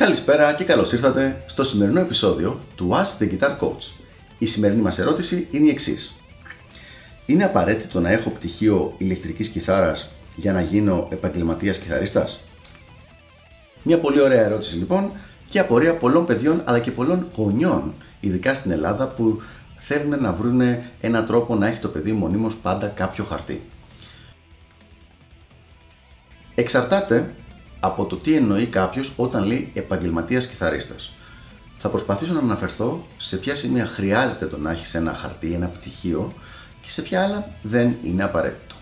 Καλησπέρα και καλώς ήρθατε στο σημερινό επεισόδιο του Ask the Guitar Coach. Η σημερινή μας ερώτηση είναι η εξής. Είναι απαραίτητο να έχω πτυχίο ηλεκτρικής κιθάρας για να γίνω επαγγελματίας κιθαρίστας; Μια πολύ ωραία ερώτηση λοιπόν και απορία πολλών παιδιών αλλά και πολλών γονιών, ειδικά στην Ελλάδα που θέλουν να βρουν έναν τρόπο να έχει το παιδί μονίμως πάντα κάποιο χαρτί. Εξαρτάται από το τι εννοεί κάποιος όταν λέει επαγγελματίας κιθαρίστας. Θα προσπαθήσω να αναφερθώ σε ποια σημεία χρειάζεται το να έχεις ένα χαρτί, ένα πτυχίο και σε ποια άλλα δεν είναι απαραίτητο.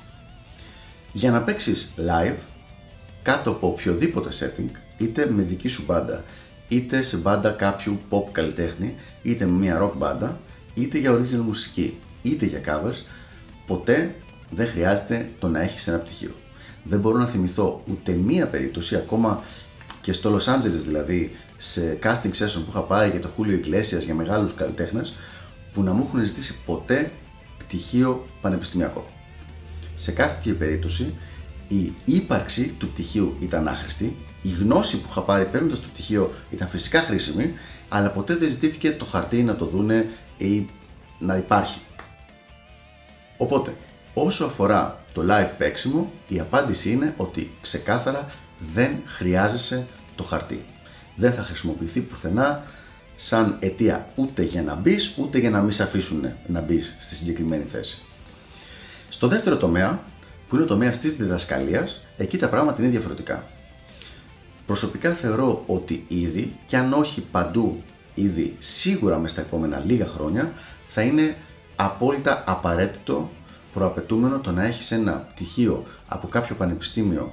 Για να παίξεις live κάτω από οποιοδήποτε setting, είτε με δική σου μπάντα, είτε σε μπάντα κάποιου pop καλλιτέχνη, είτε με μια rock μπάντα, είτε για original μουσική, είτε για covers, ποτέ δεν χρειάζεται το να έχεις ένα πτυχίο δεν μπορώ να θυμηθώ ούτε μία περίπτωση, ακόμα και στο Los Angeles δηλαδή, σε casting session που είχα πάει για το Julio Iglesias για μεγάλους καλλιτέχνες, που να μου έχουν ζητήσει ποτέ πτυχίο πανεπιστημιακό. Σε κάθε περίπτωση, η ύπαρξη του πτυχίου ήταν άχρηστη, η γνώση που είχα πάρει παίρνοντας το πτυχίο ήταν φυσικά χρήσιμη, αλλά ποτέ δεν ζητήθηκε το χαρτί να το δούνε ή να υπάρχει. Οπότε, Όσο αφορά το live παίξιμο, η απάντηση είναι ότι ξεκάθαρα δεν χρειάζεσαι το χαρτί. Δεν θα χρησιμοποιηθεί πουθενά σαν αιτία ούτε για να μπεις ούτε για να μην σε αφήσουν να μπεις στη συγκεκριμένη θέση. Στο δεύτερο τομέα, που είναι ο τομέας της διδασκαλίας, εκεί τα πράγματα είναι διαφορετικά. Προσωπικά θεωρώ ότι ήδη, και αν όχι παντού ήδη, σίγουρα μες στα επόμενα λίγα χρόνια, θα είναι απόλυτα απαραίτητο προαπαιτούμενο το να έχεις ένα πτυχίο από κάποιο πανεπιστήμιο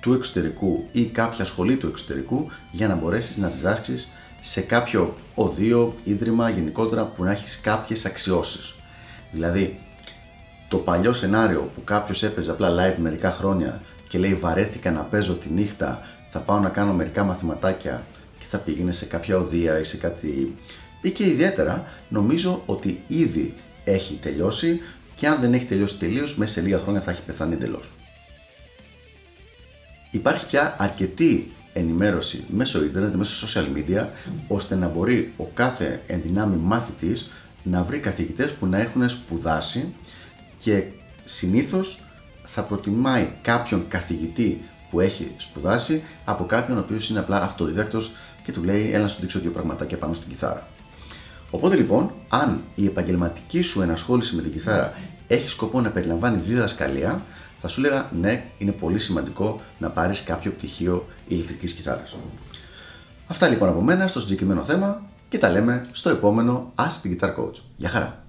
του εξωτερικού ή κάποια σχολή του εξωτερικού για να μπορέσεις να διδάσκεις σε κάποιο οδείο, ίδρυμα γενικότερα που να έχεις κάποιες αξιώσεις. Δηλαδή, το παλιό σενάριο που κάποιος έπαιζε απλά live μερικά χρόνια και λέει βαρέθηκα να παίζω τη νύχτα, θα πάω να κάνω μερικά μαθηματάκια και θα πήγαινε σε κάποια οδεία ή σε κάτι ή και ιδιαίτερα νομίζω ότι ήδη έχει τελειώσει και αν δεν έχει τελειώσει τελείως, μέσα σε λίγα χρόνια θα έχει πεθάνει εντελώς. Υπάρχει πια αρκετή ενημέρωση μέσω ίντερνετ, μέσω social media, ώστε να μπορεί ο κάθε ενδυνάμει μάθητης να βρει καθηγητές που να έχουν σπουδάσει και συνήθως θα προτιμάει κάποιον καθηγητή που έχει σπουδάσει από κάποιον ο οποίος είναι απλά αυτοδίδακτος και του λέει έλα να σου δείξω δύο πραγματάκια πάνω στην κιθάρα. Οπότε λοιπόν, αν η επαγγελματική σου ενασχόληση με την κιθάρα έχει σκοπό να περιλαμβάνει διδασκαλία, θα σου έλεγα ναι, είναι πολύ σημαντικό να πάρεις κάποιο πτυχίο ηλεκτρικής κιθάρας. Αυτά λοιπόν από μένα στο συγκεκριμένο θέμα και τα λέμε στο επόμενο Ask the Guitar Coach. Γεια χαρά!